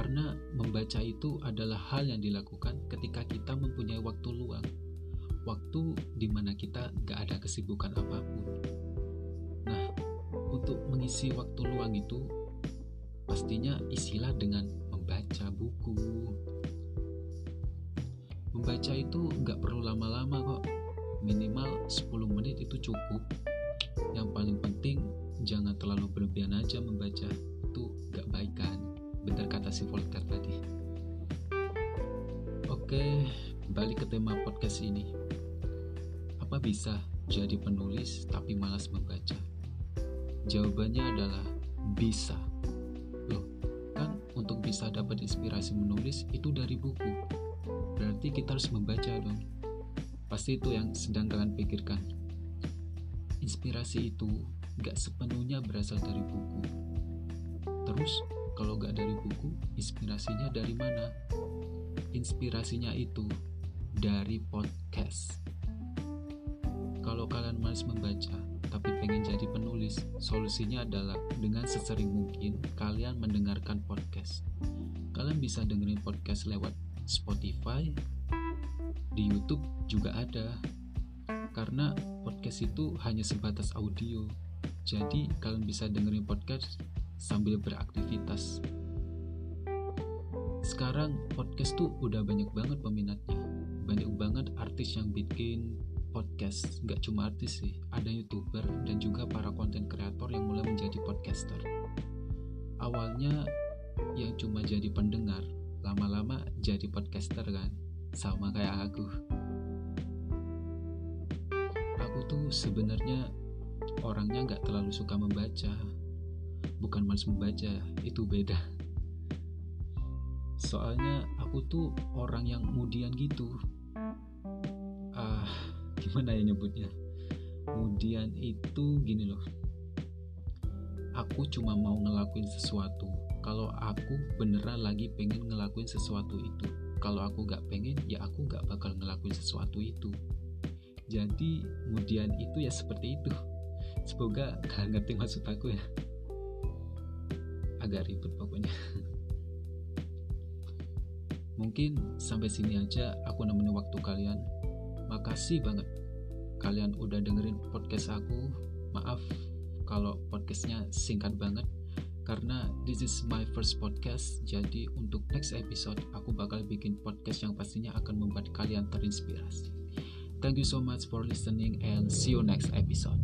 karena membaca itu adalah hal yang dilakukan ketika kita mempunyai waktu luang. Waktu di mana kita gak ada kesibukan apa pun. Nah untuk mengisi waktu luang itu pastinya isilah dengan membaca buku. Membaca itu gak perlu lama-lama kok. Minimal 10 menit itu cukup. Yang paling penting jangan terlalu berlebihan aja membaca. Itu gak baik kan benar kata si Voltaire tadi. Oke balik ke tema podcast ini. Apa bisa jadi penulis tapi malas membaca? Jawabannya adalah bisa. Loh kan untuk bisa dapat inspirasi menulis itu dari buku. Berarti kita harus membaca dong. Pasti itu yang sedang kalian pikirkan. Inspirasi itu gak sepenuhnya berasal dari buku. Terus, kalau gak dari buku, inspirasinya dari mana? Inspirasinya itu dari podcast. Kalau kalian malas membaca, tapi pengen jadi penulis, solusinya adalah dengan sesering mungkin kalian mendengarkan podcast. Kalian bisa dengerin podcast lewat Spotify, di YouTube juga ada, karena podcast itu hanya sebatas audio. Jadi kalian bisa dengerin podcast sambil beraktivitas. Sekarang podcast tuh udah banyak banget peminatnya. Banyak banget artis yang bikin podcast. Gak cuma artis sih, ada youtuber dan juga para konten kreator yang mulai menjadi podcaster. Awalnya yang cuma jadi pendengar, lama-lama jadi podcaster kan. Sama kayak aku tuh sebenarnya orangnya nggak terlalu suka membaca bukan malas membaca itu beda. Soalnya aku tuh orang yang kemudian gitu. Ah gimana ya nyebutnya? Kemudian itu gini loh. Aku cuma mau ngelakuin sesuatu. Kalau aku beneran lagi pengen ngelakuin sesuatu itu. Kalau aku gak pengen ya aku gak bakal ngelakuin sesuatu itu. Jadi kemudian itu ya seperti itu. Semoga kalian ngerti maksud aku ya agak ribet pokoknya. Mungkin sampai sini aja aku nemenin waktu kalian. Makasih banget kalian udah dengerin podcast aku. Maaf kalau podcastnya singkat banget karena this is my first podcast. Jadi untuk next episode aku bakal bikin podcast yang pastinya akan membuat kalian terinspirasi. Thank you so much for listening and see you next episode.